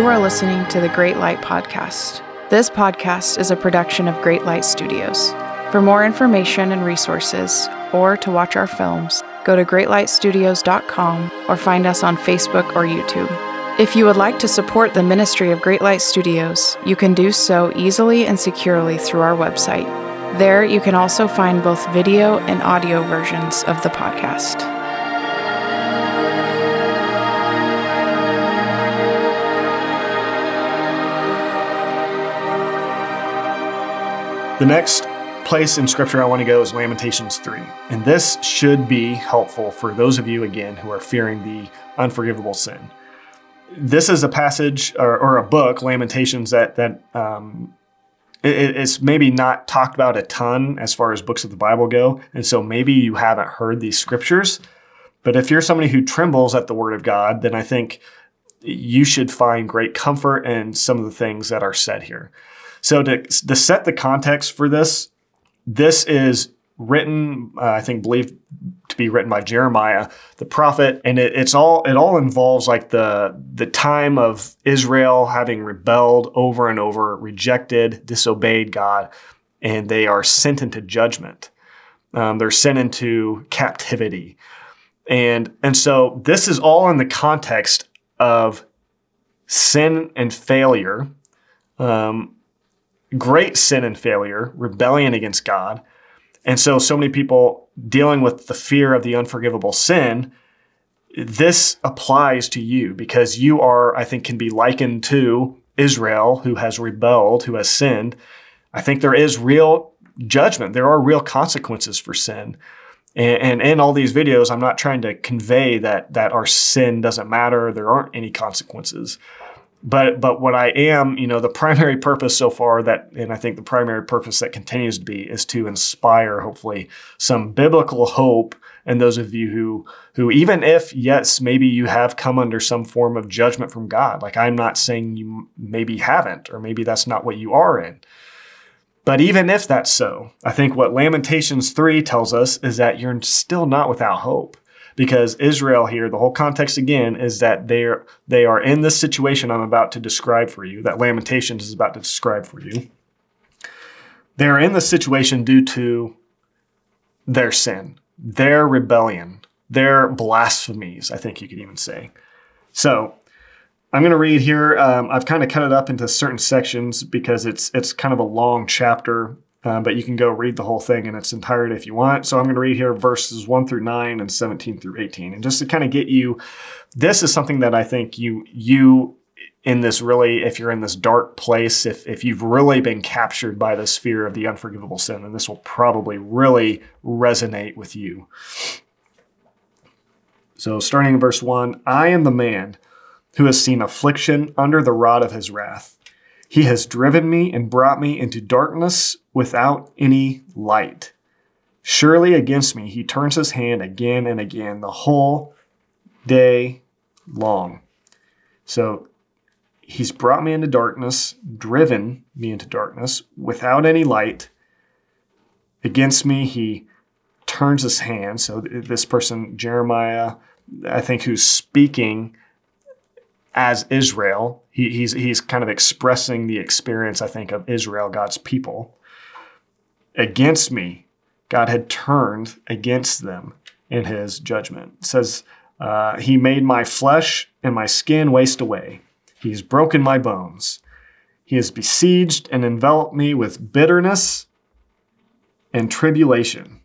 You are listening to the Great Light Podcast. This podcast is a production of Great Light Studios. For more information and resources, or to watch our films, go to greatlightstudios.com or find us on Facebook or YouTube. If you would like to support the ministry of Great Light Studios, you can do so easily and securely through our website. There, you can also find both video and audio versions of the podcast. The next place in scripture I want to go is Lamentations 3. And this should be helpful for those of you, again, who are fearing the unforgivable sin. This is a passage or, or a book, Lamentations, that, that um, it, it's maybe not talked about a ton as far as books of the Bible go. And so maybe you haven't heard these scriptures. But if you're somebody who trembles at the word of God, then I think you should find great comfort in some of the things that are said here. So to, to set the context for this, this is written, uh, I think, believed to be written by Jeremiah, the prophet, and it, it's all it all involves like the the time of Israel having rebelled over and over, rejected, disobeyed God, and they are sent into judgment. Um, they're sent into captivity, and and so this is all in the context of sin and failure. Um, great sin and failure, rebellion against God. And so, so many people dealing with the fear of the unforgivable sin, this applies to you because you are, I think, can be likened to Israel who has rebelled, who has sinned. I think there is real judgment. There are real consequences for sin. And, and in all these videos, I'm not trying to convey that, that our sin doesn't matter, there aren't any consequences but but what I am, you know, the primary purpose so far that, and I think the primary purpose that continues to be is to inspire, hopefully, some biblical hope. And those of you who who even if yes, maybe you have come under some form of judgment from God, like I'm not saying you maybe haven't, or maybe that's not what you are in. But even if that's so, I think what Lamentations 3 tells us is that you're still not without hope because Israel here, the whole context again is that they are they are in this situation I'm about to describe for you, that Lamentations is about to describe for you. They are in this situation due to their sin, their rebellion, their blasphemies, I think you could even say. So I'm going to read here. Um, I've kind of cut it up into certain sections because it's it's kind of a long chapter uh, but you can go read the whole thing in its entirety if you want. So I'm going to read here verses 1 through 9 and 17 through 18. And just to kind of get you, this is something that I think you, you in this really, if you're in this dark place, if, if you've really been captured by this fear of the unforgivable sin, then this will probably really resonate with you. So starting in verse 1 I am the man who has seen affliction under the rod of his wrath. He has driven me and brought me into darkness without any light. Surely against me he turns his hand again and again the whole day long. So he's brought me into darkness, driven me into darkness without any light. Against me he turns his hand. So this person, Jeremiah, I think, who's speaking as Israel. He, he's he's kind of expressing the experience, I think, of Israel, God's people. Against me, God had turned against them in His judgment. It says, uh, "He made my flesh and my skin waste away. He's broken my bones. He has besieged and enveloped me with bitterness and tribulation."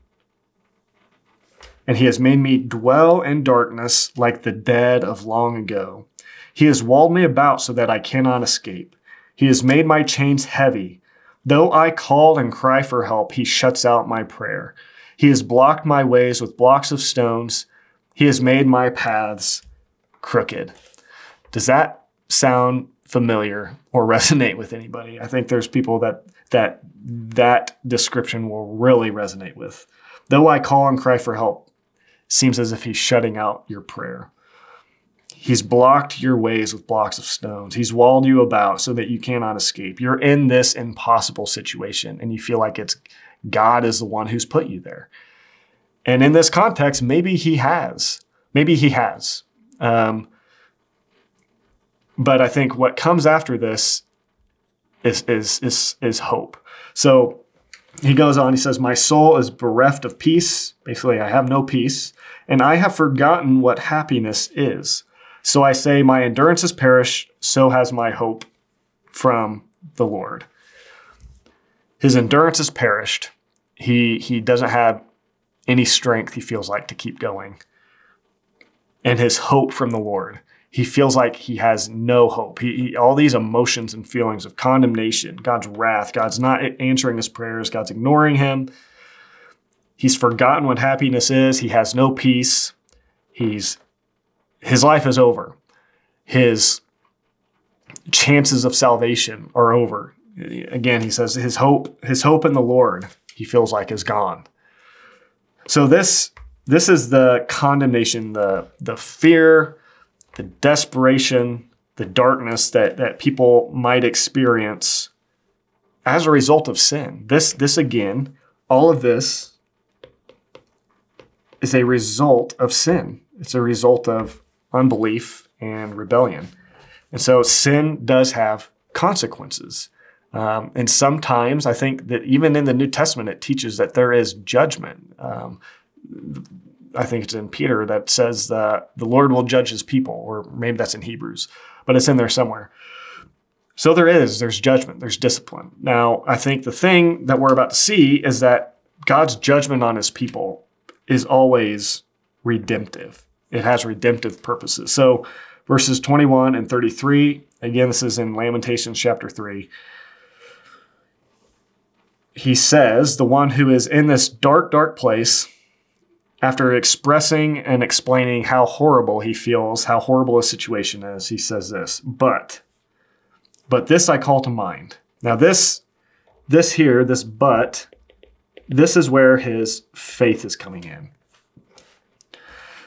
And he has made me dwell in darkness like the dead of long ago. He has walled me about so that I cannot escape. He has made my chains heavy. Though I call and cry for help, he shuts out my prayer. He has blocked my ways with blocks of stones. He has made my paths crooked. Does that sound familiar or resonate with anybody? I think there's people that that that description will really resonate with. Though I call and cry for help, seems as if he's shutting out your prayer. He's blocked your ways with blocks of stones. He's walled you about so that you cannot escape. You're in this impossible situation and you feel like it's God is the one who's put you there. And in this context, maybe he has. Maybe he has. Um, but I think what comes after this is is is is hope. So he goes on, he says, My soul is bereft of peace. Basically, I have no peace, and I have forgotten what happiness is. So I say, My endurance has perished, so has my hope from the Lord. His endurance has perished. He, he doesn't have any strength, he feels like, to keep going. And his hope from the Lord he feels like he has no hope. He, he, all these emotions and feelings of condemnation, God's wrath, God's not answering his prayers, God's ignoring him. He's forgotten what happiness is. He has no peace. He's his life is over. His chances of salvation are over. Again, he says his hope, his hope in the Lord, he feels like is gone. So this this is the condemnation, the the fear, the desperation, the darkness that, that people might experience as a result of sin. This, this again, all of this is a result of sin. It's a result of unbelief and rebellion. And so sin does have consequences. Um, and sometimes I think that even in the New Testament, it teaches that there is judgment. Um, I think it's in Peter that says that the Lord will judge his people, or maybe that's in Hebrews, but it's in there somewhere. So there is, there's judgment, there's discipline. Now, I think the thing that we're about to see is that God's judgment on his people is always redemptive. It has redemptive purposes. So verses 21 and 33, again, this is in Lamentations chapter 3. He says, The one who is in this dark, dark place, after expressing and explaining how horrible he feels, how horrible his situation is, he says this, but, but this I call to mind. Now, this, this here, this but, this is where his faith is coming in.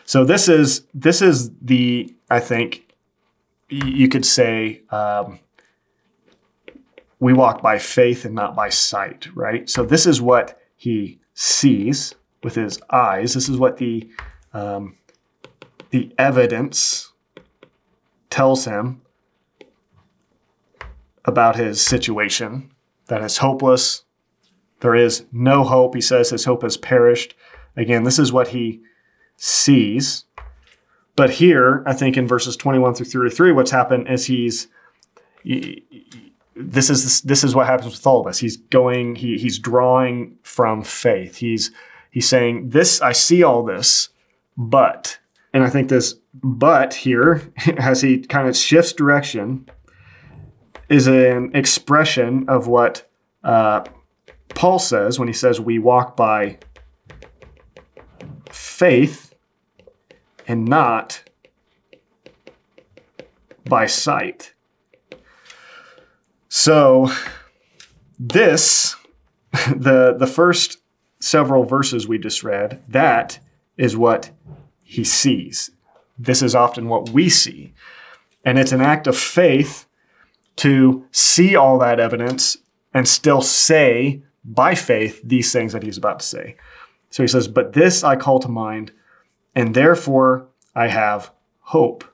So this is this is the I think you could say um, we walk by faith and not by sight, right? So this is what he sees with his eyes. This is what the um, the evidence tells him about his situation that is hopeless. There is no hope. He says his hope has perished. Again, this is what he sees. But here, I think in verses 21 through 33, what's happened is he's he, this is this is what happens with all of us. He's going, he, he's drawing from faith. He's He's saying, This, I see all this, but, and I think this but here, as he kind of shifts direction, is an expression of what uh, Paul says when he says, We walk by faith and not by sight. So, this, the, the first several verses we just read, that is what he sees. This is often what we see. And it's an act of faith to see all that evidence and still say by faith these things that he's about to say. So he says, But this I call to mind, and therefore I have hope.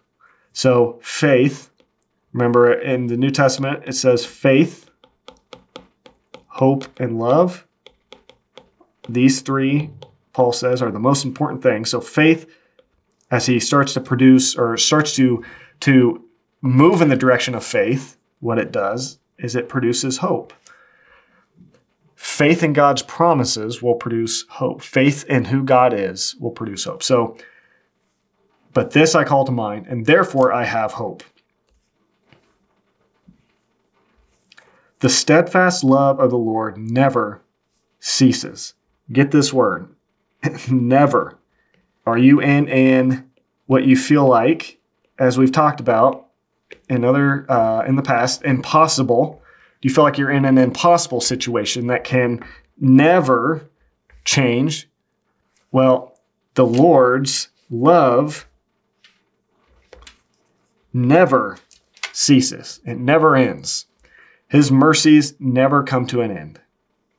So faith, remember in the New Testament, it says faith, hope, and love. These three, Paul says, are the most important things. So faith, as he starts to produce or starts to, to move in the direction of faith, what it does is it produces hope. Faith in God's promises will produce hope. Faith in who God is will produce hope. So, but this I call to mind, and therefore I have hope. The steadfast love of the Lord never ceases. Get this word. Never are you in in what you feel like, as we've talked about in other uh, in the past, impossible. You feel like you're in an impossible situation that can never change? Well, the Lord's love never ceases. It never ends. His mercies never come to an end.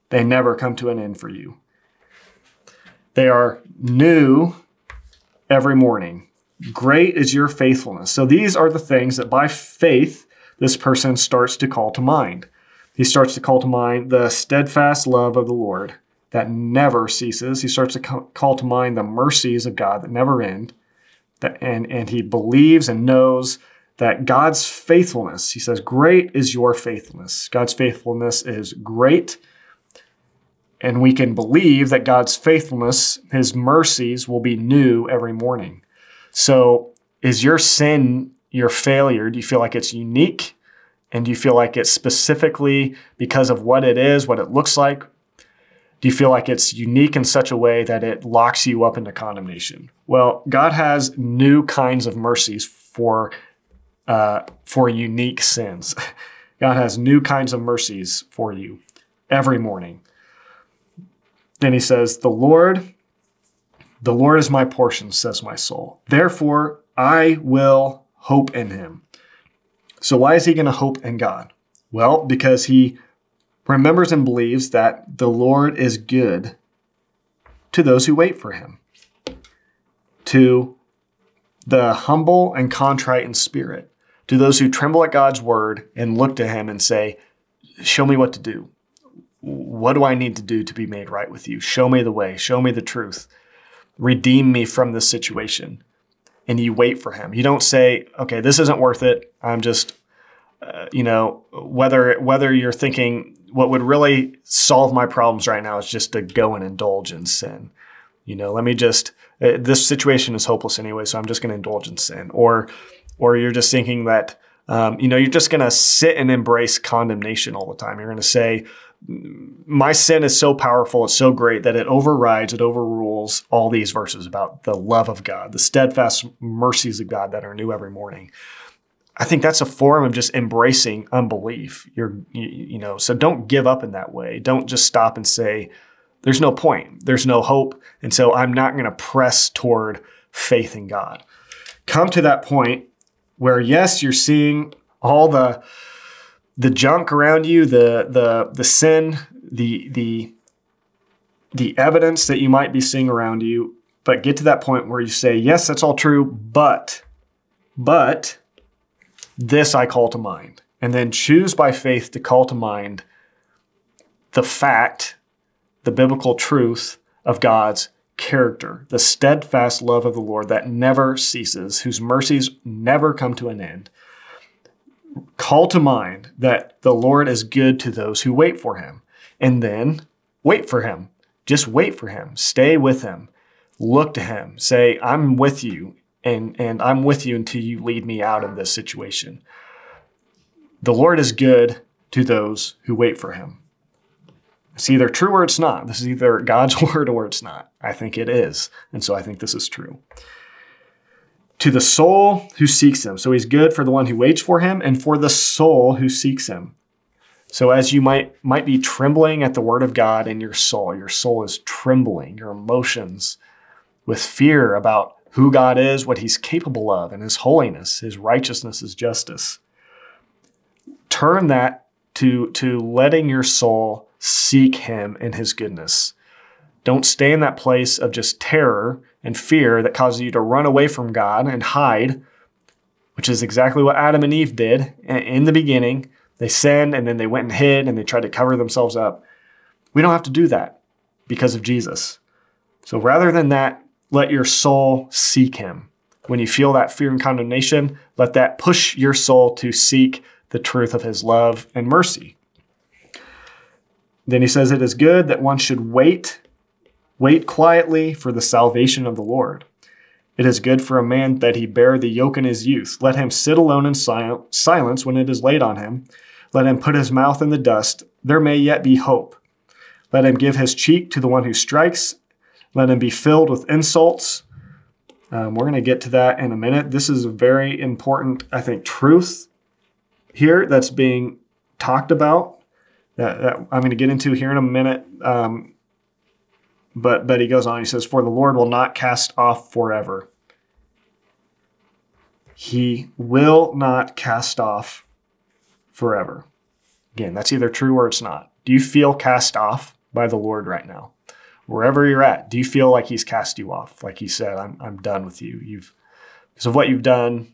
They never come to an end for you. They are new every morning. Great is your faithfulness. So these are the things that by faith this person starts to call to mind. He starts to call to mind the steadfast love of the Lord that never ceases. He starts to call to mind the mercies of God that never end. And, and he believes and knows that God's faithfulness, he says, great is your faithfulness. God's faithfulness is great. And we can believe that God's faithfulness, his mercies, will be new every morning. So, is your sin your failure? Do you feel like it's unique? And do you feel like it's specifically because of what it is, what it looks like? Do you feel like it's unique in such a way that it locks you up into condemnation? Well, God has new kinds of mercies for uh, for unique sins. God has new kinds of mercies for you every morning. Then he says, "The Lord, the Lord is my portion," says my soul. Therefore, I will hope in him. So, why is he going to hope in God? Well, because he remembers and believes that the Lord is good to those who wait for him, to the humble and contrite in spirit, to those who tremble at God's word and look to him and say, Show me what to do. What do I need to do to be made right with you? Show me the way, show me the truth, redeem me from this situation and you wait for him. You don't say, okay, this isn't worth it. I'm just, uh, you know, whether whether you're thinking what would really solve my problems right now is just to go and indulge in sin. You know, let me just uh, this situation is hopeless anyway, so I'm just going to indulge in sin. Or, or you're just thinking that. Um, you know, you're just going to sit and embrace condemnation all the time. You're going to say, my sin is so powerful, it's so great that it overrides, it overrules all these verses about the love of God, the steadfast mercies of God that are new every morning. I think that's a form of just embracing unbelief. You're, you, you know, so don't give up in that way. Don't just stop and say, there's no point, there's no hope. And so I'm not going to press toward faith in God. Come to that point where, yes, you're seeing all the, the junk around you, the the the sin, the the the evidence that you might be seeing around you, but get to that point where you say, "Yes, that's all true, but but this I call to mind." And then choose by faith to call to mind the fact, the biblical truth of God's character, the steadfast love of the Lord that never ceases, whose mercies never come to an end call to mind that the Lord is good to those who wait for him. And then wait for him. Just wait for him. Stay with him. Look to him. Say, I'm with you, and, and I'm with you until you lead me out of this situation. The Lord is good to those who wait for him. It's either true or it's not. This is either God's word or it's not. I think it is. And so I think this is true to the soul who seeks him. So he's good for the one who waits for him and for the soul who seeks him. So as you might might be trembling at the word of God in your soul, your soul is trembling, your emotions with fear about who God is, what he's capable of, and his holiness, his righteousness, his justice. Turn that to, to letting your soul seek him in his goodness. Don't stay in that place of just terror and fear that causes you to run away from God and hide, which is exactly what Adam and Eve did in the beginning. They sinned and then they went and hid and they tried to cover themselves up. We don't have to do that because of Jesus. So rather than that, let your soul seek him. When you feel that fear and condemnation, let that push your soul to seek the truth of his love and mercy. Then he says, It is good that one should wait Wait quietly for the salvation of the Lord. It is good for a man that he bear the yoke in his youth. Let him sit alone in sil- silence when it is laid on him. Let him put his mouth in the dust. There may yet be hope. Let him give his cheek to the one who strikes. Let him be filled with insults. Um, we're going to get to that in a minute. This is a very important, I think, truth here that's being talked about that, that I'm going to get into here in a minute. Um, but but he goes on, he says, For the Lord will not cast off forever. He will not cast off forever. Again, that's either true or it's not. Do you feel cast off by the Lord right now? Wherever you're at, do you feel like he's cast you off? Like he said, I'm, I'm done with you. You've because of what you've done.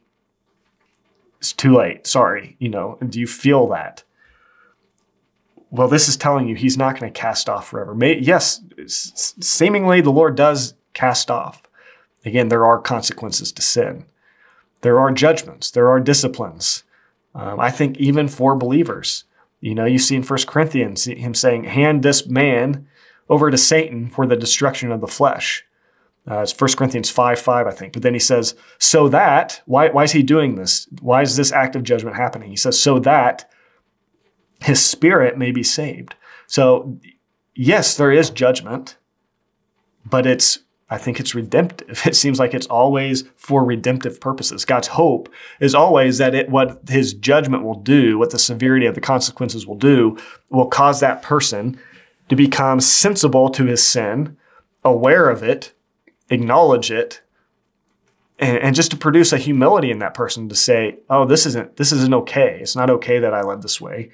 It's too late. Sorry. You know, And do you feel that? Well, this is telling you he's not going to cast off forever. May, yes, seemingly the Lord does cast off. Again, there are consequences to sin. There are judgments. There are disciplines. Um, I think even for believers, you know, you see in First Corinthians him saying, "Hand this man over to Satan for the destruction of the flesh." Uh, it's 1 Corinthians 5 5, I think. But then he says, so that, why, why is he doing this? Why is this act of judgment happening? He says, so that his spirit may be saved. So, yes, there is judgment, but it's, I think it's redemptive. It seems like it's always for redemptive purposes. God's hope is always that it, what his judgment will do, what the severity of the consequences will do, will cause that person to become sensible to his sin, aware of it, acknowledge it and, and, just to produce a humility in that person to say oh this isn't this isn't okay it's not okay that i live this way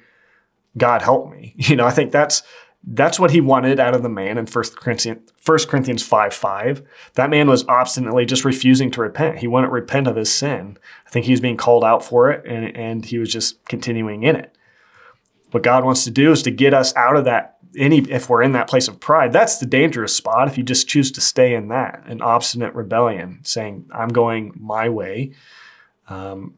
god help me you know i think that's that's what he wanted out of the man in 1 corinthians, 1 corinthians 5 5 that man was obstinately just refusing to repent he wouldn't repent of his sin i think he was being called out for it and, and he was just continuing in it what god wants to do is to get us out of that any if we're in that place of pride, that's the dangerous spot. If you just choose to stay in that, an obstinate rebellion, saying I'm going my way. Um,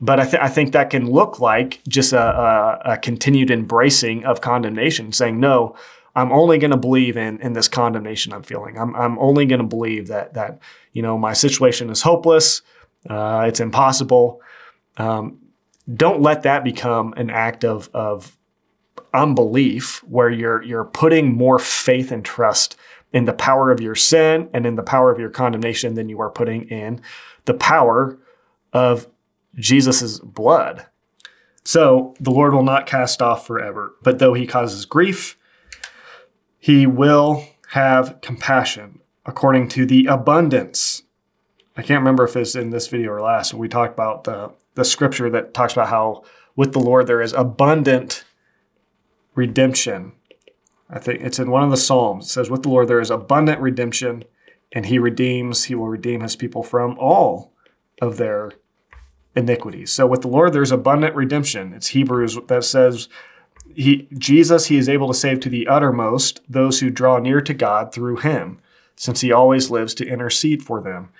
but I, th- I, think that can look like just a, a, a continued embracing of condemnation, saying no. I'm only going to believe in, in this condemnation I'm feeling. I'm, I'm only going to believe that that you know my situation is hopeless, uh, it's impossible. Um, don't let that become an act of, of unbelief where you're you're putting more faith and trust in the power of your sin and in the power of your condemnation than you are putting in the power of Jesus' blood. So the Lord will not cast off forever, but though he causes grief, he will have compassion according to the abundance. I can't remember if it's in this video or last, when we talked about the, the scripture that talks about how with the Lord there is abundant redemption. I think it's in one of the Psalms. It says, With the Lord there is abundant redemption, and he redeems, he will redeem his people from all of their iniquities. So with the Lord there's abundant redemption. It's Hebrews that says, he, Jesus, he is able to save to the uttermost those who draw near to God through him, since he always lives to intercede for them.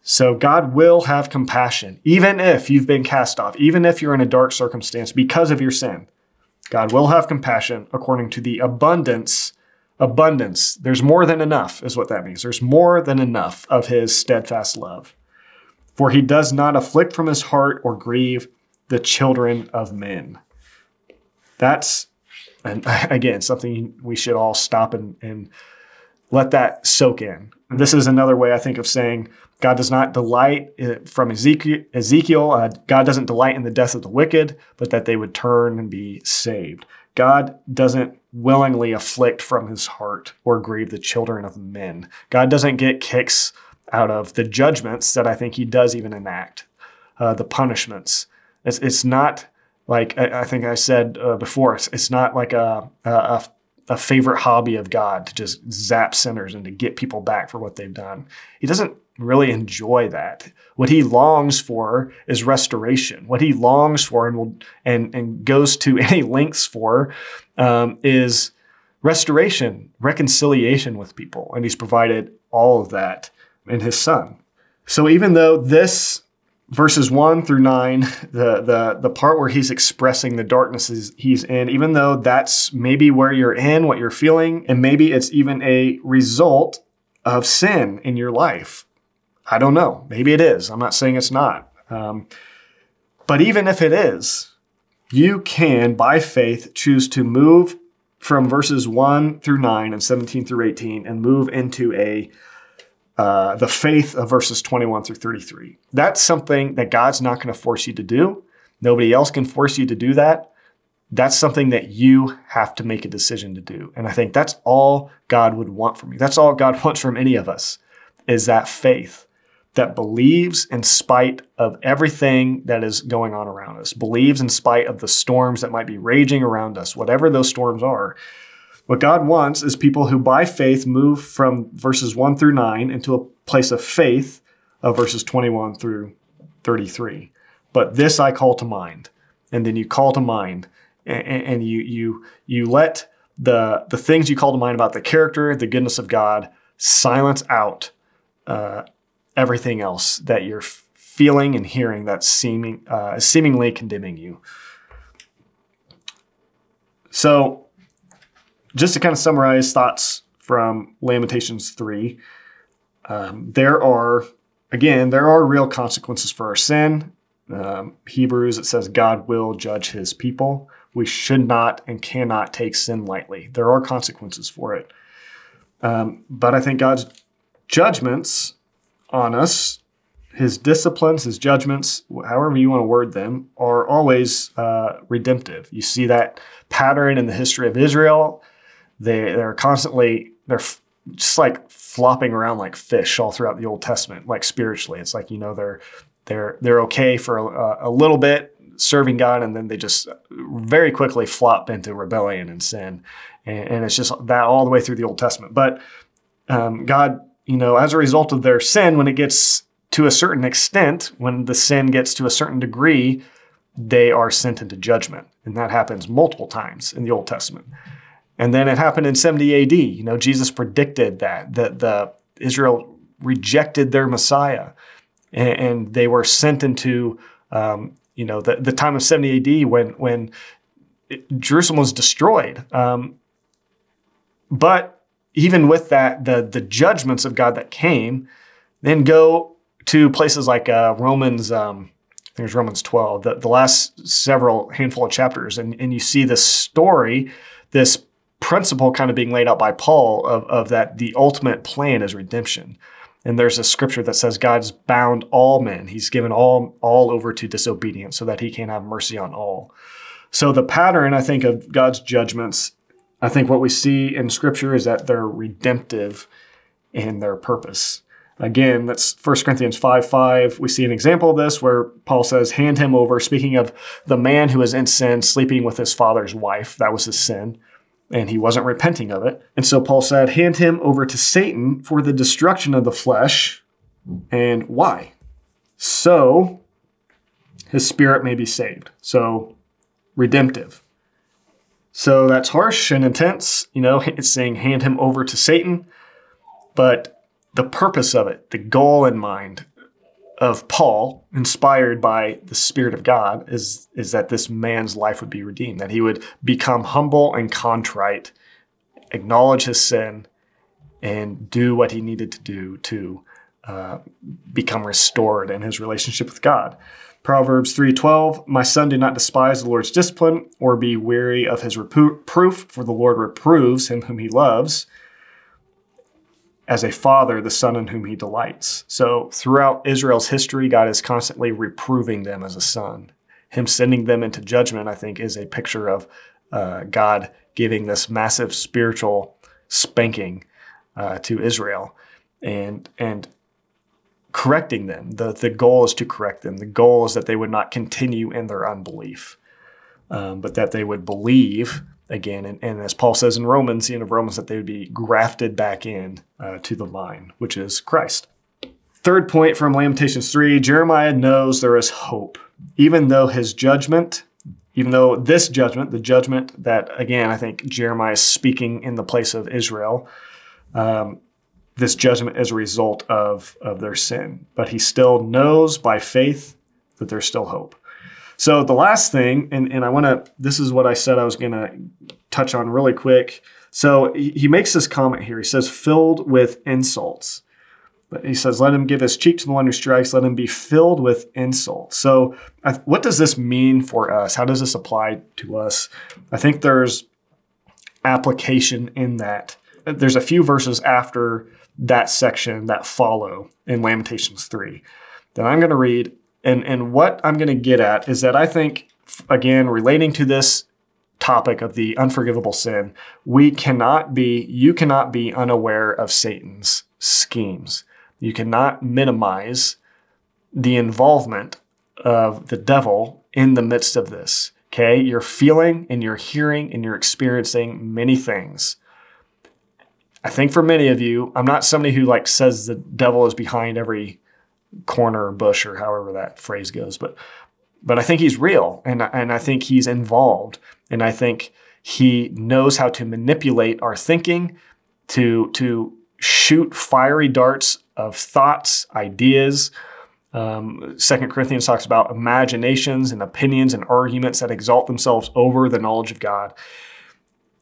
So God will have compassion, even if you've been cast off, even if you're in a dark circumstance because of your sin. God will have compassion according to the abundance. Abundance. There's more than enough, is what that means. There's more than enough of his steadfast love. For he does not afflict from his heart or grieve the children of men. That's, and again, something we should all stop and, and let that soak in. This is another way I think of saying God does not delight from Ezekiel. Ezekiel uh, God doesn't delight in the death of the wicked, but that they would turn and be saved. God doesn't willingly afflict from his heart or grieve the children of men. God doesn't get kicks out of the judgments that I think he does even enact, uh, the punishments. It's, it's not like I, I think I said uh, before, it's, it's not like a, a, a favorite hobby of God to just zap sinners and to get people back for what they've done. He doesn't really enjoy that. What he longs for is restoration. What he longs for and will and and goes to any lengths for um, is restoration, reconciliation with people, and he's provided all of that in his Son. So even though this verses 1 through 9 the, the the part where he's expressing the darknesses he's in even though that's maybe where you're in what you're feeling and maybe it's even a result of sin in your life I don't know. Maybe it is. I'm not saying it's not. Um, but even if it is, you can, by faith, choose to move from verses 1 through 9 and 17 through 18 and move into a uh, the faith of verses 21 through 33. That's something that God's not going to force you to do. Nobody else can force you to do that. That's something that you have to make a decision to do. And I think that's all God would want from you. That's all God wants from any of us is that faith that believes in spite of everything that is going on around us, believes in spite of the storms that might be raging around us, whatever those storms are. What God wants is people who by faith move from verses 1 through 9 into a place of faith of verses 21 through 33. But this I call to mind. And then you call to mind and, and you you you let the the things you call to mind about the character, the goodness of God, silence out uh, everything else that you're feeling and hearing that's seeming uh, seemingly condemning you. So, just to kind of summarize thoughts from Lamentations three, um, there are again there are real consequences for our sin. Um, Hebrews it says God will judge His people. We should not and cannot take sin lightly. There are consequences for it. Um, but I think God's judgments on us, his disciplines, his judgments, however you want to word them, are always uh, redemptive. You see that pattern in the history of Israel. They, they're constantly, they're f- just like flopping around like fish all throughout the Old Testament, like spiritually. It's like, you know, they're, they're, they're okay for a, a little bit serving God, and then they just very quickly flop into rebellion and sin. And, and it's just that all the way through the Old Testament. But um, God, you know, as a result of their sin, when it gets to a certain extent, when the sin gets to a certain degree, they are sent into judgment. And that happens multiple times in the Old Testament. And then it happened in 70 AD. You know, Jesus predicted that, that the Israel rejected their Messiah and, and they were sent into um, you know, the, the time of 70 AD when, when it, Jerusalem was destroyed. Um, but even with that, the, the judgments of God that came then go to places like uh, Romans, um, I think it's Romans 12, the, the last several handful of chapters. And, and you see this story, this principle kind of being laid out by Paul of, of that the ultimate plan is redemption. And there's a scripture that says God's bound all men. He's given all all over to disobedience so that he can have mercy on all. So the pattern, I think, of God's judgments, I think what we see in scripture is that they're redemptive in their purpose. Again, that's 1 Corinthians 5 5. We see an example of this where Paul says, Hand him over, speaking of the man who is in sin, sleeping with his father's wife. That was his sin and he wasn't repenting of it. And so Paul said, Hand him over to Satan for the destruction of the flesh. And why? So his spirit may be saved. So redemptive. So that's harsh and intense. You know, it's saying hand him over to Satan. But the purpose of it, the goal in mind, of Paul, inspired by the Spirit of God, is, is that this man's life would be redeemed, that he would become humble and contrite, acknowledge his sin, and do what he needed to do to uh, become restored in his relationship with God. Proverbs 3:12 My son do not despise the Lord's discipline or be weary of his reproof for the Lord reproves him whom he loves as a father the son in whom he delights. So throughout Israel's history, God is constantly reproving them as a son. Him sending them into judgment, I think, is a picture of uh, God giving this massive spiritual spanking uh, to Israel and and correcting them. The, the goal is to correct them. The goal is that they would not continue in their unbelief, um, but that they would believe again. And, and, as Paul says in Romans, the end of Romans, that they would be grafted back in uh, to the vine, which is Christ. Third point from Lamentations 3 Jeremiah knows there is hope. Even though his judgment, even though this judgment, the judgment that, again, I think Jeremiah is speaking in the place of Israel, um, this judgment is a result of, of their sin. But he still knows by faith that there's still hope. So the last thing, and, and I want to, this is what I said I was going to touch on really quick. So he, makes this comment here. He says, filled with insults. But he says, let him give his cheek to the one who strikes, let him be filled with insults. So, what does this mean for us? How does this apply to us? I think there's application in that. There's a few verses after that section that follow in Lamentations 3 that I'm going to read and and what I'm going to get at is that I think again relating to this topic of the unforgivable sin, we cannot be you cannot be unaware of Satan's schemes. You cannot minimize the involvement of the devil in the midst of this. Okay? You're feeling and you're hearing and you're experiencing many things. I think for many of you, I'm not somebody who like says the devil is behind every corner or bush or however that phrase goes. But but I think he's real and and I think he's involved and I think he knows how to manipulate our thinking to to shoot fiery darts of thoughts, ideas. Um, Second Corinthians talks about imaginations and opinions and arguments that exalt themselves over the knowledge of God.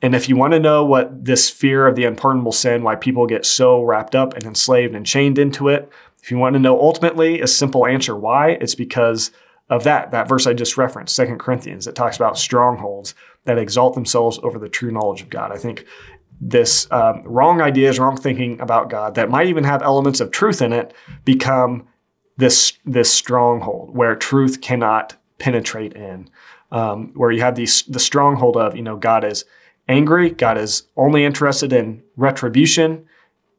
And if you want to know what this fear of the unpardonable sin, why people get so wrapped up and enslaved and chained into it, if you want to know ultimately a simple answer why, it's because of that, that verse I just referenced, Second Corinthians, that talks about strongholds that exalt themselves over the true knowledge of God. I think this um, wrong ideas, wrong thinking about God that might even have elements of truth in it become this, this stronghold where truth cannot penetrate in. Um, where you have these, the stronghold of, you know, God is angry. God is only interested in retribution,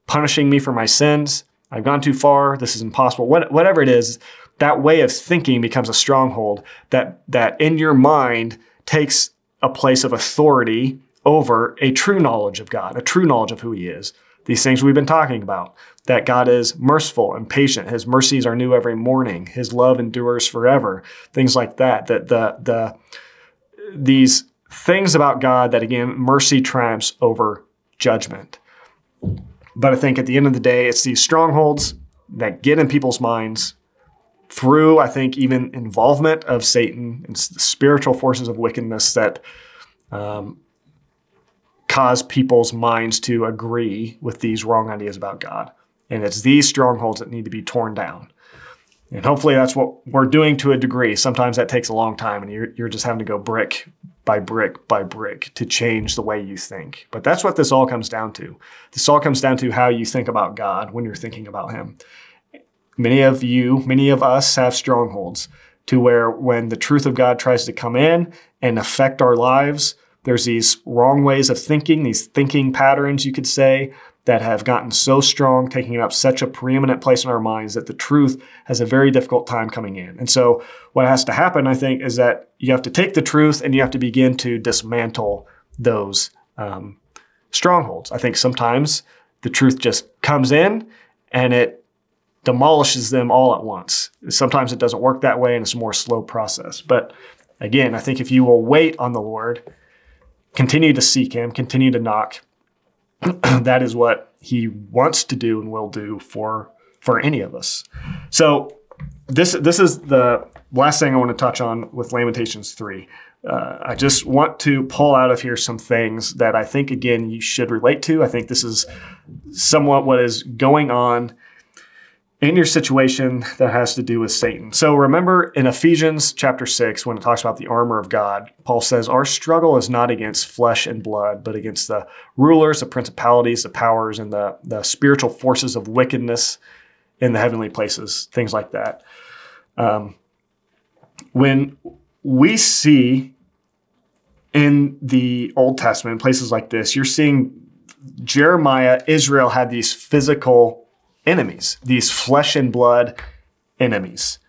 punishing me for my sins. I've gone too far. This is impossible. What, whatever it is, that way of thinking becomes a stronghold that, that in your mind takes a place of authority over a true knowledge of God, a true knowledge of who He is. These things we've been talking about that God is merciful and patient. His mercies are new every morning. His love endures forever. Things like that. That the the these things about God that, again, mercy triumphs over judgment. But I think at the end of the day, it's these strongholds that get in people's minds through, I think, even involvement of Satan and the spiritual forces of wickedness that um, cause people's minds to agree with these wrong ideas about God. And it's these strongholds that need to be torn down. And hopefully that's what we're doing to a degree. Sometimes that takes a long time and you're, you're just having to go brick by brick by brick to change the way you think. But that's what this all comes down to. This all comes down to how you think about God when you're thinking about Him. Many of you, many of us have strongholds to where when the truth of God tries to come in and affect our lives, there's these wrong ways of thinking, these thinking patterns, you could say, that have gotten so strong, taking up such a preeminent place in our minds that the truth has a very difficult time coming in. And so, what has to happen, I think, is that you have to take the truth and you have to begin to dismantle those um, strongholds. I think sometimes the truth just comes in and it demolishes them all at once. Sometimes it doesn't work that way and it's a more slow process. But again, I think if you will wait on the Lord, continue to seek Him, continue to knock, that is what he wants to do and will do for for any of us. So this this is the last thing I want to touch on with Lamentations three. Uh, I just want to pull out of here some things that I think again you should relate to. I think this is somewhat what is going on in your situation that has to do with Satan. So remember in Ephesians chapter 6, when it talks about the armor of God, Paul says, Our struggle is not against flesh and blood, but against the rulers, the principalities, the powers, and the, the spiritual forces of wickedness in the heavenly places, things like that. Um, when we see in the Old Testament, places like this, you're seeing Jeremiah, Israel had these physical enemies, these flesh and blood enemies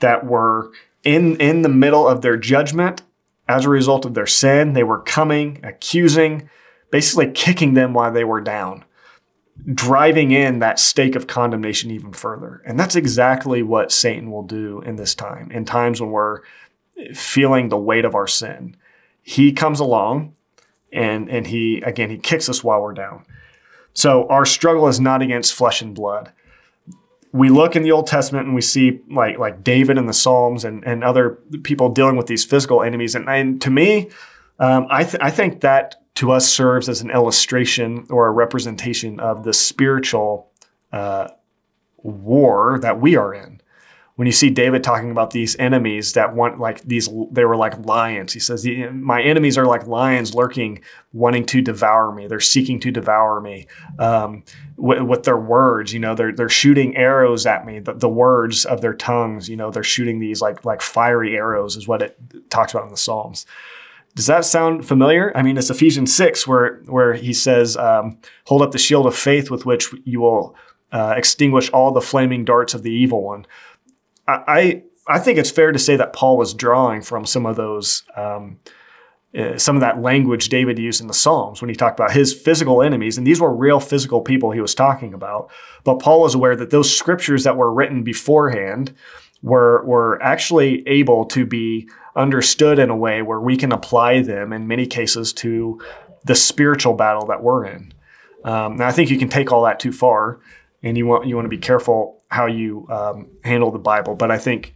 that were in, in the middle of their judgment as a result of their sin. They were coming, accusing, basically kicking them while they were down, driving in that stake of condemnation even further. And that's exactly what Satan will do in this time, in times when we're feeling the weight of our sin. He comes along and, and he, again, he kicks us while we're down. So our struggle is not against flesh and blood. We look in the Old Testament and we see like like David in the Psalms and, and other people dealing with these physical enemies. And, and to me, um, I, th- I think that to us serves as an illustration or a representation of the spiritual uh, war that we are in when you see David talking about these enemies that want like these, they were like lions. He says, My enemies are like lions lurking, wanting to devour me. They're seeking to devour me um, with, with, their words. You know, they're, they're shooting arrows at me. The, the, words of their tongues, you know, they're shooting these like, like fiery arrows, is what it talks about in the Psalms. Does that sound familiar? I mean, it's Ephesians 6 where, where he says, um, Hold up the shield of faith with which you will uh, extinguish all the flaming darts of the evil one. I I think it's fair to say that Paul was drawing from some of those um, uh, some of that language David used in the Psalms when he talked about his physical enemies, and these were real physical people he was talking about. But Paul was aware that those scriptures that were written beforehand were were actually able to be understood in a way where we can apply them in many cases to the spiritual battle that we're in. Um, now, I think you can take all that too far, and you want you want to be careful how you um, handle the Bible. But I think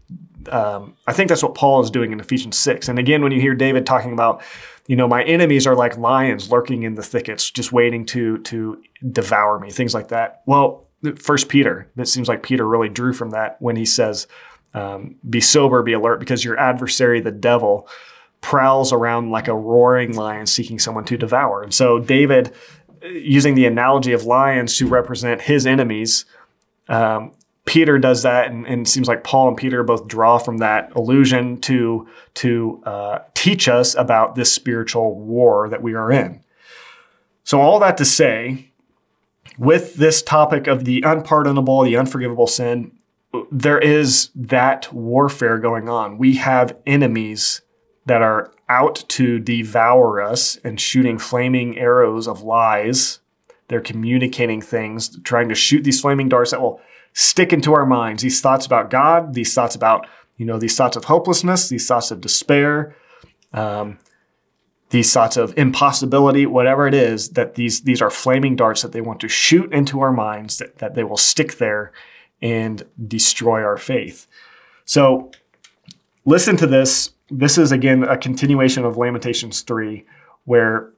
um, I think that's what Paul is doing in Ephesians six. And again, when you hear David talking about, you know, my enemies are like lions lurking in the thickets, just waiting to to devour me, things like that. Well, First Peter, it seems like Peter really drew from that when he says, um, "Be sober, be alert, because your adversary, the devil." prowls around like a roaring lion seeking someone to devour. And so David using the analogy of lions to represent his enemies. Um, Peter does that, and, and, it seems like Paul and Peter both draw from that illusion to to uh, teach us about this spiritual war that we are in. So all that to say, with this topic of the unpardonable, the unforgivable sin, there is that warfare going on. We have enemies that are out to devour us and shooting flaming arrows of lies. They're communicating things, trying to shoot these flaming darts that will stick into our minds. These thoughts about God, these thoughts about, you know, these thoughts of hopelessness, these thoughts of despair, um, these thoughts of impossibility, whatever it is, that these, these are flaming darts that they want to shoot into our minds, that, that they will stick there and destroy our faith. So listen to this this is again a continuation of Lamentations 3, where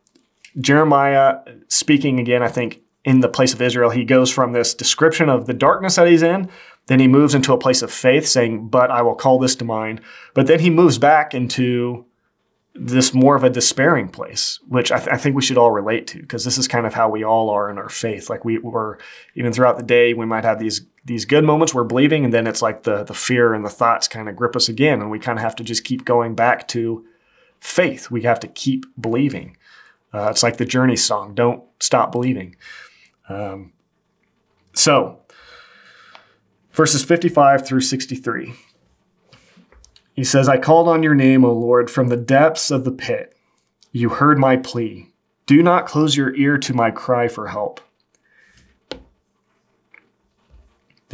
Jeremiah speaking again, I think, in the place of Israel, he goes from this description of the darkness that he's in, then he moves into a place of faith, saying, But I will call this to mind. But then he moves back into this more of a despairing place, which I, th- I think we should all relate to, because this is kind of how we all are in our faith. Like we were, even throughout the day, we might have these these good moments we're believing, and then it's like the the fear and the thoughts kind of grip us again, and we kind of have to just keep going back to faith. We have to keep believing. Uh, it's like the Journey song, "Don't stop believing." Um, so, verses fifty-five through sixty-three. He says, "I called on your name, O Lord, from the depths of the pit. You heard my plea. Do not close your ear to my cry for help."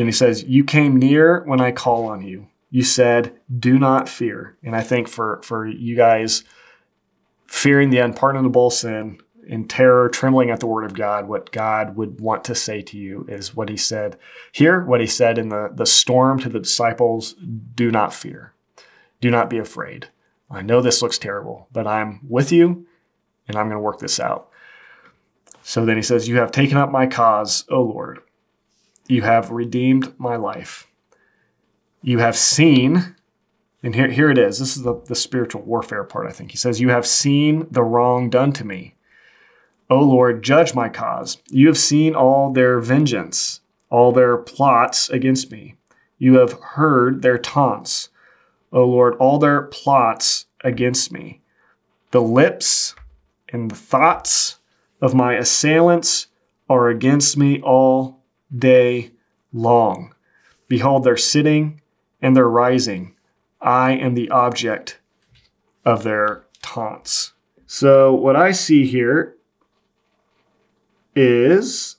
Then he says, You came near when I call on you. You said, Do not fear. And I think for, for you guys, fearing the unpardonable sin in terror, trembling at the word of God, what God would want to say to you is what he said here, what he said in the, the storm to the disciples do not fear, do not be afraid. I know this looks terrible, but I'm with you and I'm going to work this out. So then he says, You have taken up my cause, O Lord. You have redeemed my life. You have seen, and here, here it is. This is the, the spiritual warfare part, I think. He says, You have seen the wrong done to me. O Lord, judge my cause. You have seen all their vengeance, all their plots against me. You have heard their taunts. O Lord, all their plots against me. The lips and the thoughts of my assailants are against me all day long. Behold, they're sitting and they're rising. I am the object of their taunts. So, what I see here is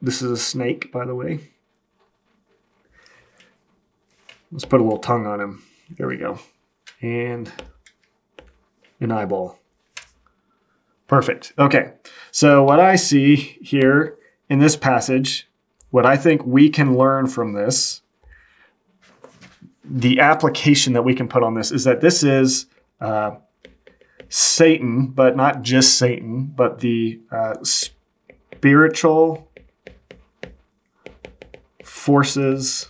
this is a snake, by the way. Let's put a little tongue on him. There we go. And an eyeball. Perfect. Okay. So, what I see here in this passage what I think we can learn from this, the application that we can put on this is that this is uh, Satan, but not just Satan, but the uh, spiritual forces.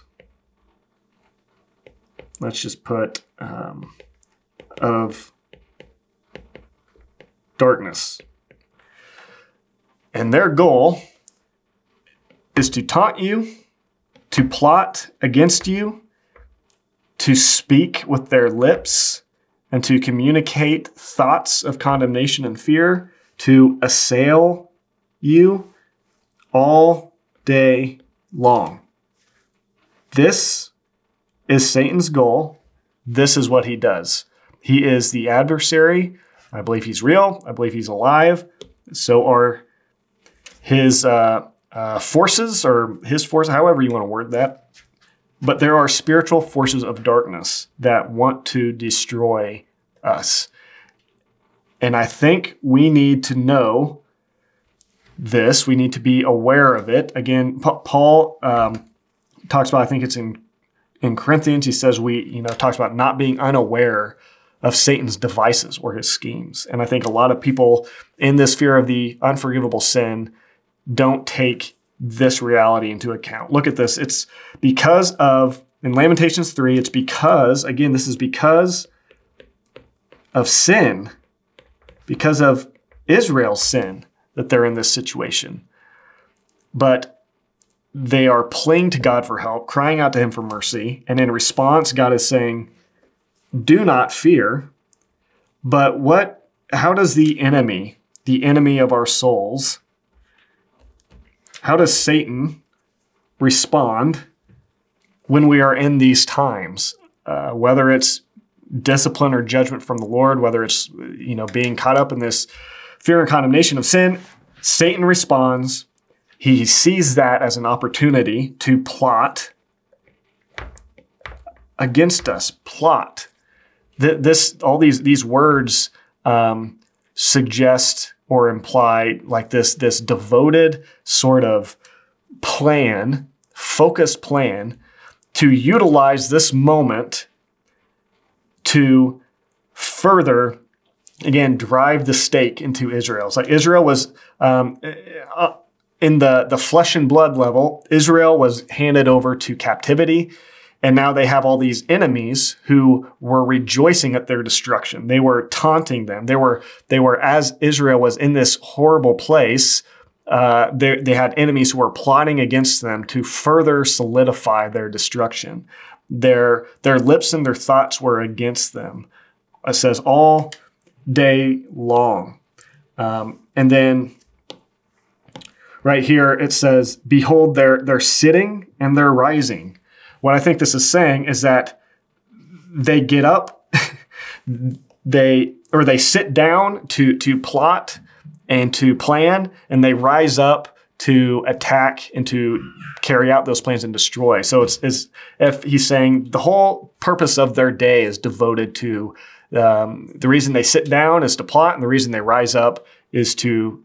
Let's just put um, of darkness. And their goal is to taunt you, to plot against you, to speak with their lips, and to communicate thoughts of condemnation and fear, to assail you all day long. This is Satan's goal. This is what he does. He is the adversary I believe he's real. I believe he's alive. So are his uh, uh, forces or his force, however you want to word that. But there are spiritual forces of darkness that want to destroy us. And I think we need to know this. We need to be aware of it. Again, Paul um, talks about, I think it's in, in Corinthians, he says we, you know, talks about not being unaware of Satan's devices or his schemes. And I think a lot of people in this fear of the unforgivable sin don't take this reality into account. Look at this. It's because of, in Lamentations 3, it's because, again, this is because of sin, because of Israel's sin that they're in this situation. But they are playing to God for help, crying out to Him for mercy. And in response, God is saying, Do not fear. But what, how does the enemy, the enemy of our souls, how does Satan respond when we are in these times? Uh, whether it's discipline or judgment from the Lord, whether it's you know being caught up in this fear and condemnation of sin, Satan responds. He sees that as an opportunity to plot against us. Plot. This all these these words um, suggest or imply like this this devoted sort of plan, focused plan to utilize this moment to further again drive the stake into Israel. Like Israel was um, uh, in the the flesh and blood level. Israel was handed over to captivity. And now they have all these enemies who were rejoicing at their destruction. They were taunting them. They were, they were as Israel was in this horrible place, uh, they, they had enemies who were plotting against them to further solidify their destruction. Their, their lips and their thoughts were against them. It says all day long. Um, and then right here it says, Behold, they're, they're sitting and they're rising. What I think this is saying is that they get up, they or they sit down to to plot and to plan, and they rise up to attack and to carry out those plans and destroy. So it's, it's if he's saying the whole purpose of their day is devoted to um, the reason they sit down is to plot, and the reason they rise up is to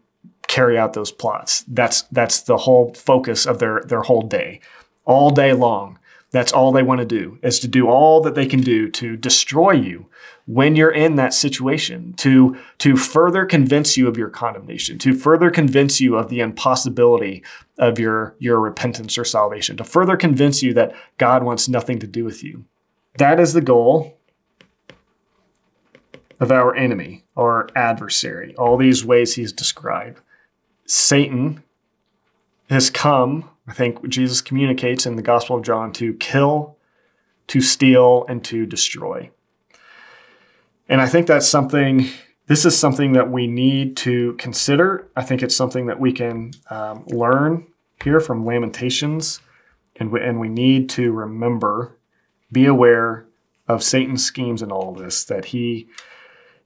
carry out those plots. That's that's the whole focus of their their whole day, all day long. That's all they want to do is to do all that they can do to destroy you when you're in that situation, to, to further convince you of your condemnation, to further convince you of the impossibility of your, your repentance or salvation, to further convince you that God wants nothing to do with you. That is the goal of our enemy, our adversary, all these ways he's described. Satan has come I think Jesus communicates in the Gospel of John to kill, to steal, and to destroy. And I think that's something, this is something that we need to consider. I think it's something that we can um, learn here from Lamentations. And we, and we need to remember, be aware of Satan's schemes and all this, that he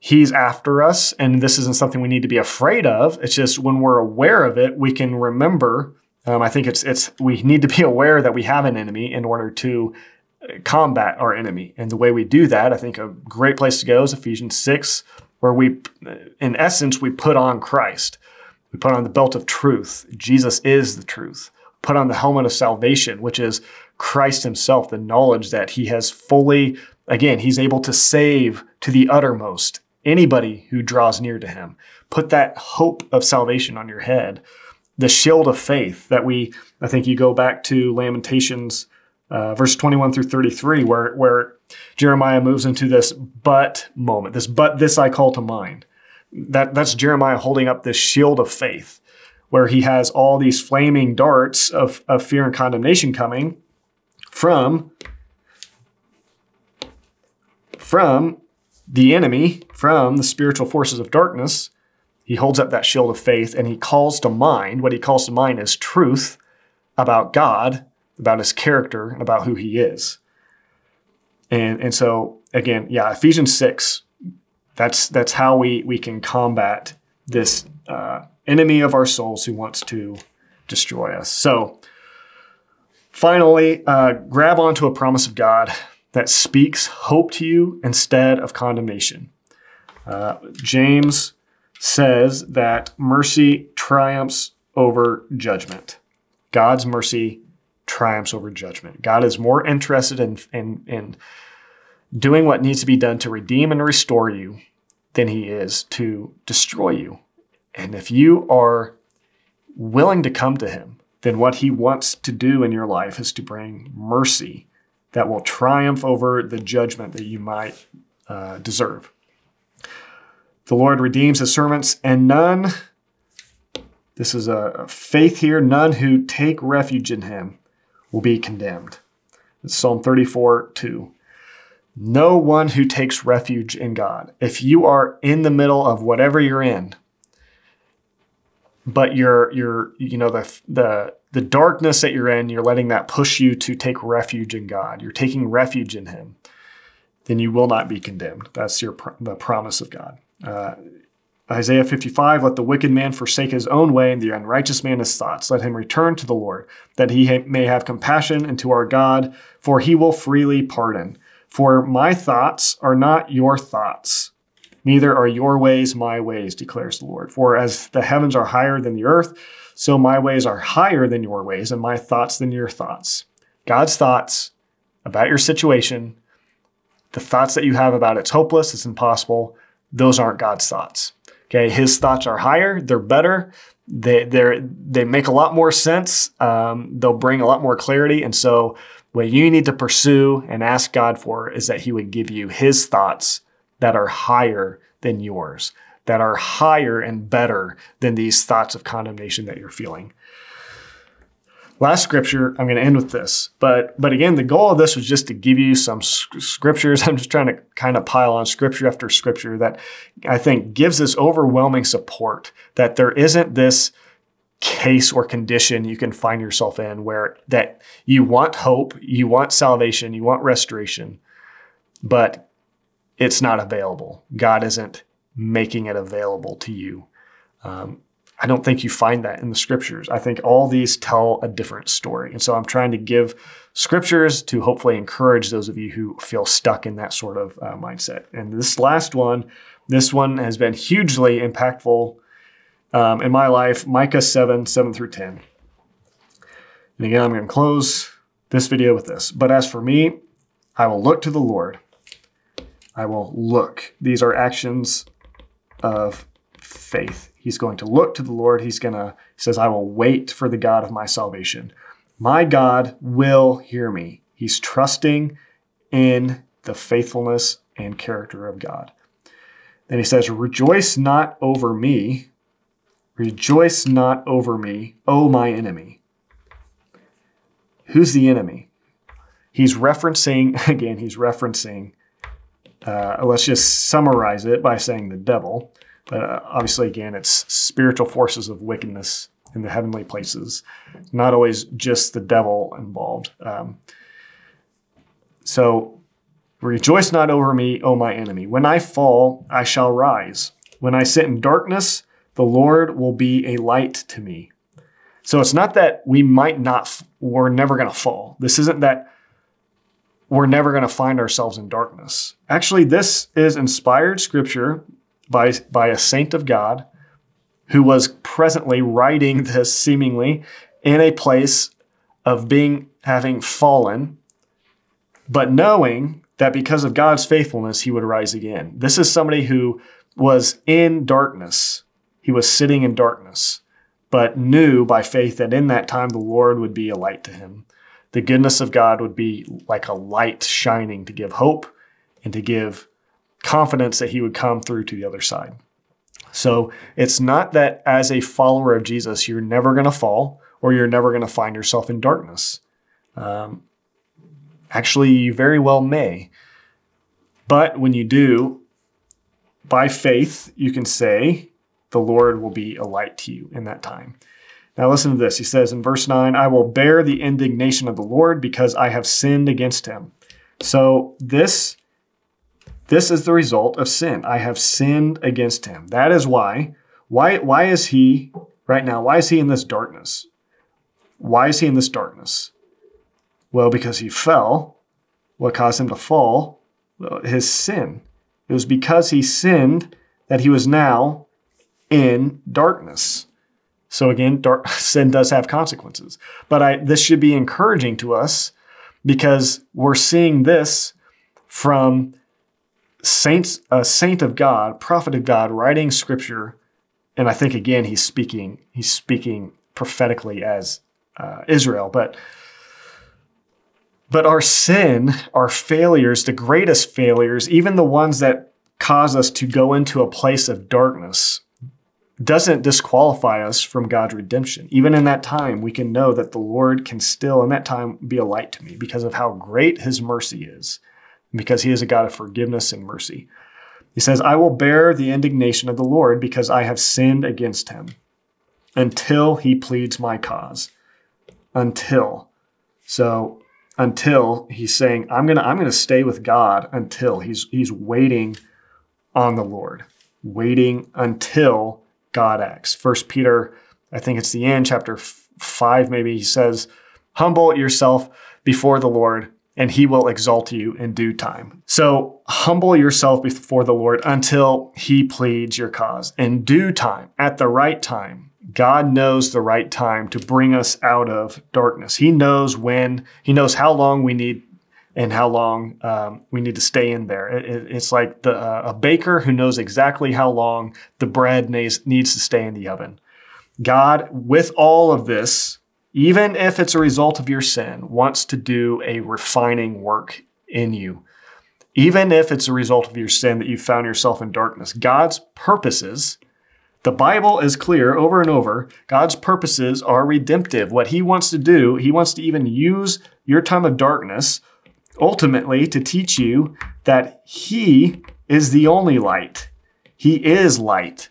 he's after us and this isn't something we need to be afraid of it's just when we're aware of it we can remember um, I think it's it's we need to be aware that we have an enemy in order to uh, combat our enemy. And the way we do that, I think a great place to go is Ephesians 6, where we, uh, in essence, we put on Christ. We put on the belt of truth. Jesus is the truth. Put on the helmet of salvation, which is Christ himself, the knowledge that he has fully, again, he's able to save to the uttermost anybody who draws near to him. Put that hope of salvation on your head the shield of faith that we, I think you go back to Lamentations, uh, verse 21 through 33, where, where Jeremiah moves into this but moment, this but this I call to mind. That, that's Jeremiah holding up this shield of faith, where he has all these flaming darts of, of fear and condemnation coming from, from the enemy, from the spiritual forces of darkness he holds up that shield of faith and he calls to mind what he calls to mind is truth about God, about his character, and about who he is. And, and so, again, yeah, Ephesians 6, That's that's how we we can combat this uh, enemy of our souls who wants to destroy us. So, finally, uh, grab onto a promise of God that speaks hope to you instead of condemnation. Uh, James says that mercy triumphs over judgment. God's mercy triumphs over judgment. God is more interested in, in, in doing what needs to be done to redeem and restore you than he is to destroy you. And if you are willing to come to him, then what he wants to do in your life is to bring mercy that will triumph over the judgment that you might uh, deserve. The Lord redeems his servants, and none, this is a faith here, none who take refuge in him will be condemned. It's Psalm 34 2. No one who takes refuge in God. If you are in the middle of whatever you're in, but you're you're you know the the the darkness that you're in, you're letting that push you to take refuge in God. You're taking refuge in Him. Then you will not be condemned. That's your the promise of God. Uh, Isaiah 55, let the wicked man forsake his own way and the unrighteous man his thoughts. Let him return to the Lord, that he ha- may have compassion and to our God, for he will freely pardon. For my thoughts are not your thoughts, neither are your ways my ways, declares the Lord. For as the heavens are higher than the earth, so my ways are higher than your ways, and my thoughts than your thoughts. God's thoughts about your situation, the thoughts that you have about it's hopeless, it's impossible, those aren't God's thoughts. Okay, his thoughts are higher, they're better, they they they make a lot more sense. Um, they'll bring a lot more clarity, and so what you need to pursue and ask God for is that He would give you His thoughts that are higher than yours, that are higher and better than these thoughts of condemnation that you're feeling. Last scripture, I'm going to end with this, but but again, the goal of this was just to give you some scriptures. I'm just trying to kind of pile on scripture after scripture that I think gives this overwhelming support that there isn't this case or condition you can find yourself in where that you want hope, you want salvation, you want restoration, but it's not available. God isn't making it available to you. Um, I don't think you find that in the scriptures. I think all these tell a different story. And so I'm trying to give scriptures to hopefully encourage those of you who feel stuck in that sort of uh, mindset. And this last one, this one has been hugely impactful um, in my life Micah 7 7 through 10. And again, I'm going to close this video with this. But as for me, I will look to the Lord. I will look. These are actions of faith. He's going to look to the Lord. He's going to, he says, I will wait for the God of my salvation. My God will hear me. He's trusting in the faithfulness and character of God. Then he says, Rejoice not over me. Rejoice not over me, O my enemy. Who's the enemy? He's referencing, again, he's referencing, uh, let's just summarize it by saying the devil. But uh, obviously, again, it's spiritual forces of wickedness in the heavenly places, not always just the devil involved. Um, so, rejoice not over me, O my enemy. When I fall, I shall rise. When I sit in darkness, the Lord will be a light to me. So it's not that we might not, we're never going to fall. This isn't that we're never going to find ourselves in darkness. Actually, this is inspired scripture by, by a saint of God who was presently writing this seemingly in a place of being having fallen, but knowing that because of God's faithfulness, he would rise again. This is somebody who was in darkness. He was sitting in darkness, but knew by faith that in that time the Lord would be a light to him. The goodness of God would be like a light shining to give hope and to give confidence that he would come through to the other side. So it's not that as a follower of Jesus, you're never going to fall or you're never going to find yourself in darkness. Um, actually, you very well may. But when you do, by faith, you can say, the Lord will be a light to you in that time. Now, listen to this. He says in verse 9, I will bear the indignation of the Lord because I have sinned against him. So, this This is the result of sin. I have sinned against him. That is why. Why, why is he, right now, why is he in this darkness? Why is he in this darkness? Well, because he fell. What caused him to fall? His sin. It was because he sinned that he was now in darkness. So again, dark, sin does have consequences. But I, this should be encouraging to us because we're seeing this from saints, a saint of God, prophet of God, writing scripture, and I think again he's speaking he's speaking prophetically as uh, Israel, but but our sin, our failures, the greatest failures, even the ones that cause us to go into a place of darkness, doesn't disqualify us from God's redemption. Even in that time, we can know that the Lord can still, in that time, be a light to me because of how great his mercy is, because he is a God of forgiveness and mercy. He says, I will bear the indignation of the Lord because I have sinned against him until he pleads my cause. Until. So, until he's saying, I'm to I'm to stay with God until he's he's waiting on the Lord, waiting until God acts. First Peter, I think it's the end, chapter five, maybe he says, Humble yourself before the Lord, and he will exalt you in due time. So humble yourself before the Lord until he pleads your cause. In due time, at the right time, God knows the right time to bring us out of darkness. He knows when, He knows how long we need and how long um, we need to stay in there. It, it, it's like the, uh, a baker who knows exactly how long the bread needs, needs to stay in the oven. God, with all of this, even if it's a result of your sin, wants to do a refining work in you. Even if it's a result of your sin that you found yourself in darkness, God's purposes, the Bible is clear over and over. God's purposes are redemptive. What He wants to do, He wants to even use your time of darkness ultimately to teach you that He is the only light. He is light.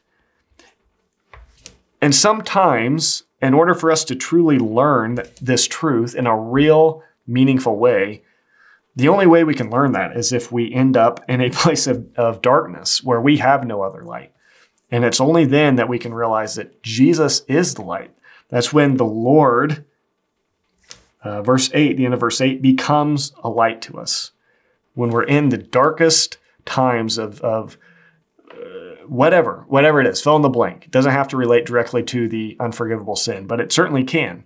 And sometimes, in order for us to truly learn this truth in a real, meaningful way, the only way we can learn that is if we end up in a place of, of darkness where we have no other light. And it's only then that we can realize that Jesus is the light. That's when the Lord uh, verse 8, the end of verse 8, becomes a light to us. When we're in the darkest times of, of uh, whatever, whatever it is, fill in the blank. It doesn't have to relate directly to the unforgivable sin, but it certainly can.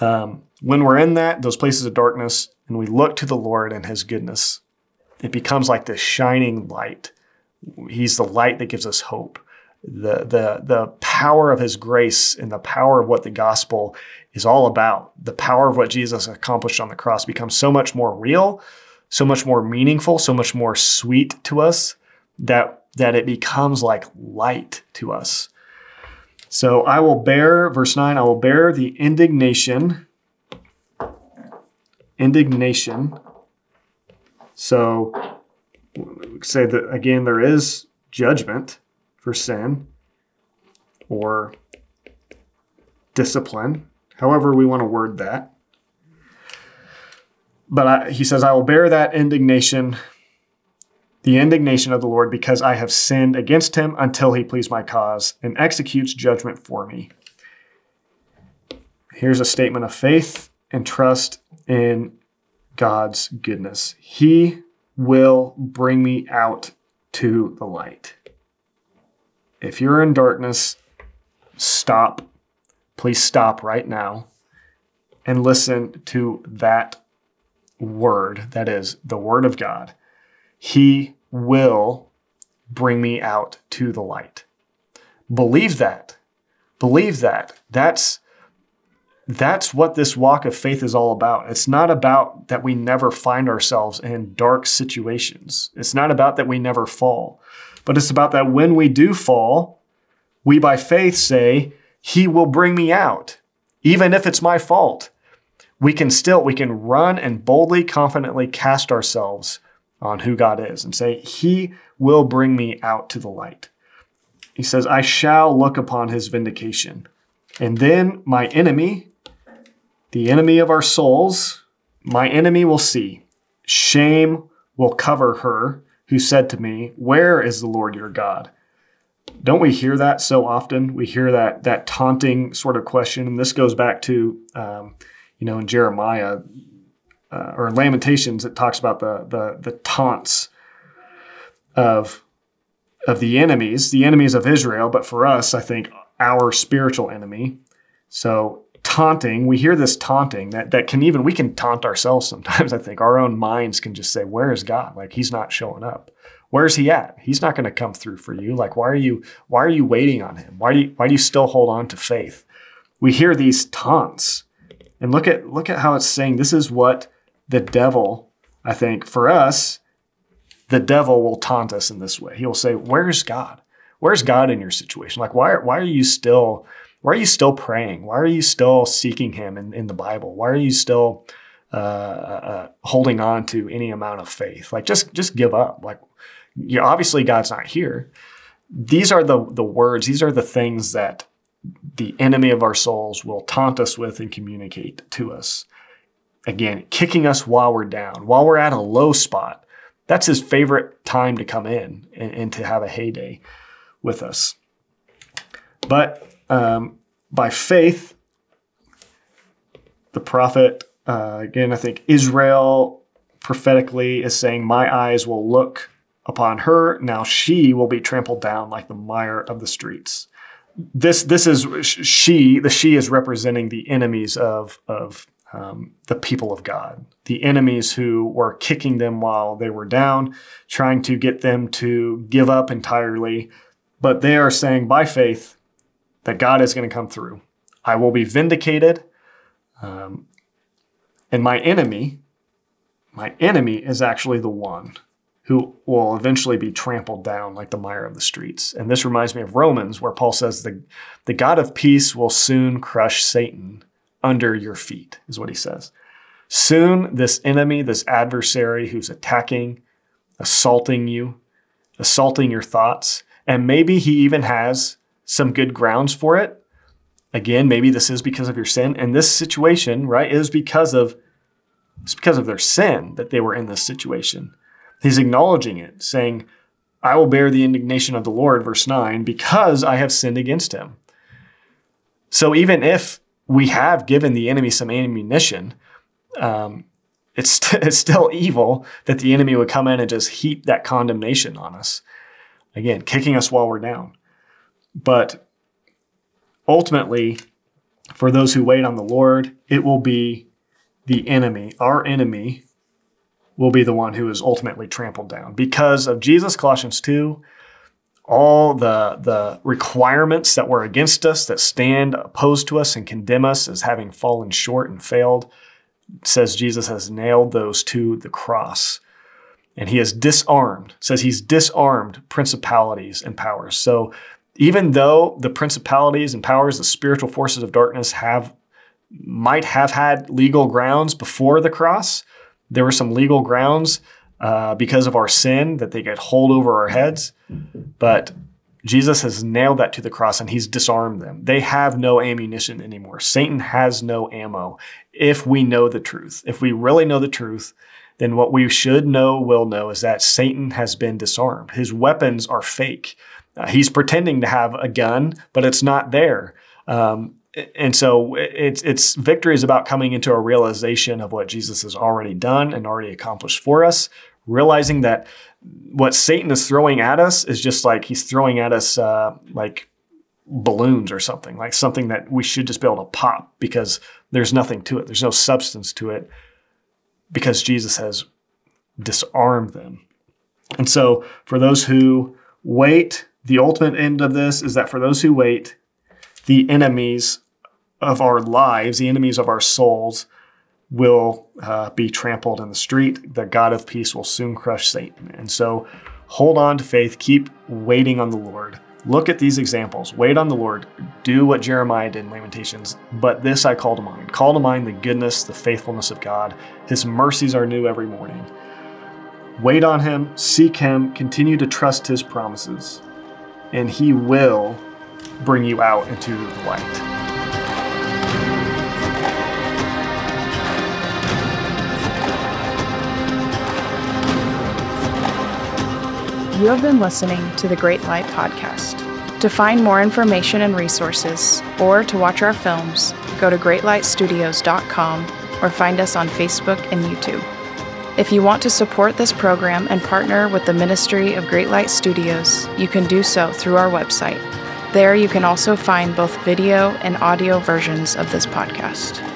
Um, when we're in that, those places of darkness, and we look to the Lord and His goodness, it becomes like this shining light. He's the light that gives us hope the the the power of his grace and the power of what the gospel is all about. The power of what jesus accomplished on the cross becomes so much more real so much more meaningful so much more sweet to us that that it becomes like light to us. So i will bear verse 9 i will bear the indignation indignation. So say that again there is judgment for sin or discipline, however we want to word that. But I, he says, I will bear that indignation, the indignation of the Lord, because I have sinned against him until he please my cause and executes judgment for me. Here's a statement of faith and trust in God's goodness. He will bring me out to the light. If you're in darkness, stop. Please stop right now and listen to that word that is the word of God. He will bring me out to the light. Believe that. Believe that. That's that's what this walk of faith is all about. It's not about that we never find ourselves in dark situations. It's not about that we never fall but it's about that when we do fall, we by faith say, He will bring me out, even if it's my fault. We can still, we can run and boldly, confidently cast ourselves on who God is and say, He will bring me out to the light. He says, I shall look upon His vindication. And then my enemy, the enemy of our souls, my enemy will see. Shame will cover her who said to me, Where is the Lord your God? Don't we hear that so often? We hear that that taunting sort of question, and this goes back to, um, you know, in Jeremiah uh, or in Lamentations, it talks about the the, the taunts of of the enemies, the enemies of Israel, but for us, I think our spiritual enemy. So taunting, we hear this taunting that that can even we can taunt ourselves sometimes. I think our own minds can just say, "Where is God? Like He's not showing up. Where's He at? He's not going to come through for you. Like why are you why are you waiting on Him? Why do you, why do you still hold on to faith?" We hear these taunts, and look at look at how it's saying this is what the devil. I think for us, the devil will taunt us in this way. He will say, "Where's God? Where's God in your situation? Like why why are you still?" Why are you still praying? Why are you still seeking Him in, in the Bible? Why are you still uh, uh, holding on to any amount of faith? Like just just give up. Like you obviously God's not here. These are the the words. These are the things that the enemy of our souls will taunt us with and communicate to us. Again, kicking us while we're down, while we're at a low spot. That's his favorite time to come in and, and to have a heyday with us. But um, by faith, the prophet, uh, again, I think Israel prophetically is saying, My eyes will look upon her. Now she will be trampled down like the mire of the streets. This, this is she, the she is representing the enemies of, of um, the people of God, the enemies who were kicking them while they were down, trying to get them to give up entirely. But they are saying, by faith, that God is going to come through. I will be vindicated. Um, and my enemy, my enemy is actually the one who will eventually be trampled down like the mire of the streets. And this reminds me of Romans, where Paul says, the, the God of peace will soon crush Satan under your feet, is what he says. Soon, this enemy, this adversary who's attacking, assaulting you, assaulting your thoughts, and maybe he even has some good grounds for it. Again, maybe this is because of your sin. And this situation, right, is because of it's because of their sin that they were in this situation. He's acknowledging it, saying, I will bear the indignation of the Lord, verse 9, because I have sinned against him. So even if we have given the enemy some ammunition, um, it's, it's still evil that the enemy would come in and just heap that condemnation on us. Again, kicking us while we're down. But ultimately, for those who wait on the Lord, it will be the enemy, our enemy, will be the one who is ultimately trampled down. Because of Jesus, Colossians 2, all the, the requirements that were against us, that stand opposed to us and condemn us as having fallen short and failed, says Jesus has nailed those to the cross. And he has disarmed, says he's disarmed principalities and powers. So even though the principalities and powers, the spiritual forces of darkness have might have had legal grounds before the cross, there were some legal grounds uh, because of our sin that they could hold over our heads. But Jesus has nailed that to the cross and he's disarmed them. They have no ammunition anymore. Satan has no ammo if we know the truth. If we really know the truth, then what we should know, will know, is that Satan has been disarmed. His weapons are fake. Uh, he's pretending to have a gun, but it's not there. Um, and so it's it's victory is about coming into a realization of what Jesus has already done and already accomplished for us, realizing that what Satan is throwing at us is just like he's throwing at us uh, like balloons or something, like something that we should just be able to pop because there's nothing to it. There's no substance to it because Jesus has disarmed them. And so for those who wait the ultimate end of this is that for those who wait, the enemies of our lives, the enemies of our souls, will uh, be trampled in the street. The God of peace will soon crush Satan. And so hold on to faith, keep waiting on the Lord. Look at these examples. Wait on the Lord. Do what Jeremiah did in Lamentations. But this I call to mind. Call to mind the goodness, the faithfulness of God. His mercies are new every morning. Wait on Him, seek Him, continue to trust His promises and He will bring you out into the light. You have been listening to the Great Light Podcast. To find more information and resources, or to watch our films, go to greatlightstudios.com or find us on Facebook and YouTube. If you want to support this program and partner with the Ministry of Great Light Studios, you can do so through our website. There, you can also find both video and audio versions of this podcast.